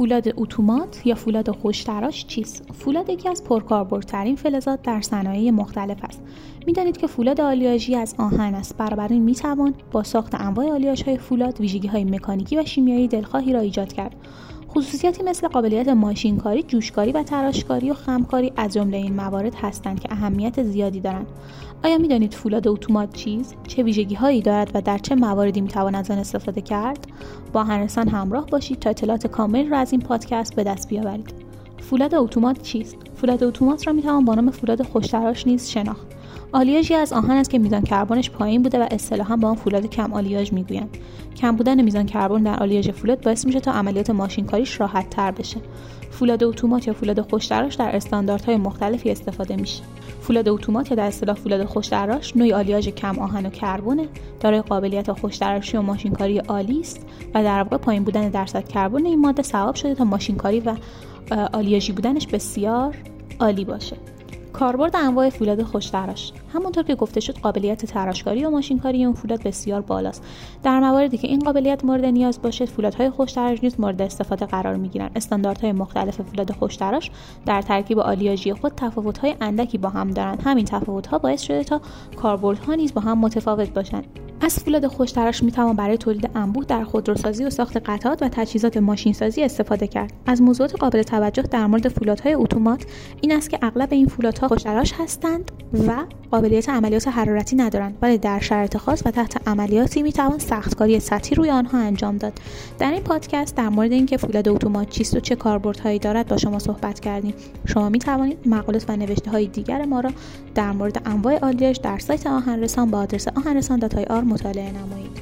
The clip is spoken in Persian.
فولاد اتومات یا فولاد خوشتراش چیست؟ فولاد یکی از پرکاربردترین فلزات در صنایع مختلف است. می‌دانید که فولاد آلیاژی از آهن است. بنابراین می‌توان با ساخت انواع آلیاژ های فولاد ویژگی های مکانیکی و شیمیایی دلخواهی را ایجاد کرد. خصوصیاتی مثل قابلیت ماشینکاری، جوشکاری و تراشکاری و خمکاری از جمله این موارد هستند که اهمیت زیادی دارند. آیا می‌دانید فولاد اتومات چیز؟ چه ویژگی هایی دارد و در چه مواردی می‌توان از آن استفاده کرد؟ با هنرسان همراه باشید تا اطلاعات کامل را از این پادکست به دست بیاورید. فولاد اتومات چیست؟ فولاد اتومات را می‌توان با نام فولاد خوشتراش نیز شناخت. آلیاژی از آهن است که میزان کربنش پایین بوده و اصطلاحا به آن فولاد کم آلیاژ می‌گویند. کم بودن میزان کربن در آلیاژ فولاد باعث میشه تا عملیات ماشینکاریش راحت تر بشه. فولاد اتومات یا فولاد خوشتراش در استانداردهای مختلفی استفاده میشه. فولاد اتومات یا در اصطلاح فولاد خوشتراش نوعی آلیاژ کم آهن و کربونه دارای قابلیت خوشتراشی و ماشینکاری عالی است و در واقع پایین بودن درصد کربن این ماده سبب شده تا ماشینکاری و آلیاژی بودنش بسیار عالی باشه. کاربرد انواع فولاد خوشتراش همونطور که گفته شد قابلیت تراشکاری و ماشینکاری اون فولاد بسیار بالاست. در مواردی که این قابلیت مورد نیاز باشه فولادهای خوشتراش نیز مورد استفاده قرار می‌گیرن استانداردهای مختلف فولاد خوشتراش در ترکیب آلیاژی خود تفاوت‌های اندکی با هم دارند. همین تفاوت‌ها باعث شده تا کاربردها نیز با هم متفاوت باشند. از فولاد خوشتراش می‌توان برای تولید انبوه در خودروسازی و ساخت قطعات و تجهیزات ماشینسازی استفاده کرد. از موضوعات قابل توجه در مورد فولادهای اتومات این است که اغلب این فولادها خوشتراش هستند. و قابلیت عملیات حرارتی ندارند ولی در شرایط خاص و تحت عملیاتی می‌توان سختکاری سطحی روی آنها انجام داد. در این پادکست در مورد اینکه فولاد اتومات چیست و چه کاربردهایی دارد با شما صحبت کردیم. شما می توانید مقالات و نوشته های دیگر ما را در مورد انواع آلیاژ در سایت آهنرسان با آدرس آهنرسان مطالعه نمایید.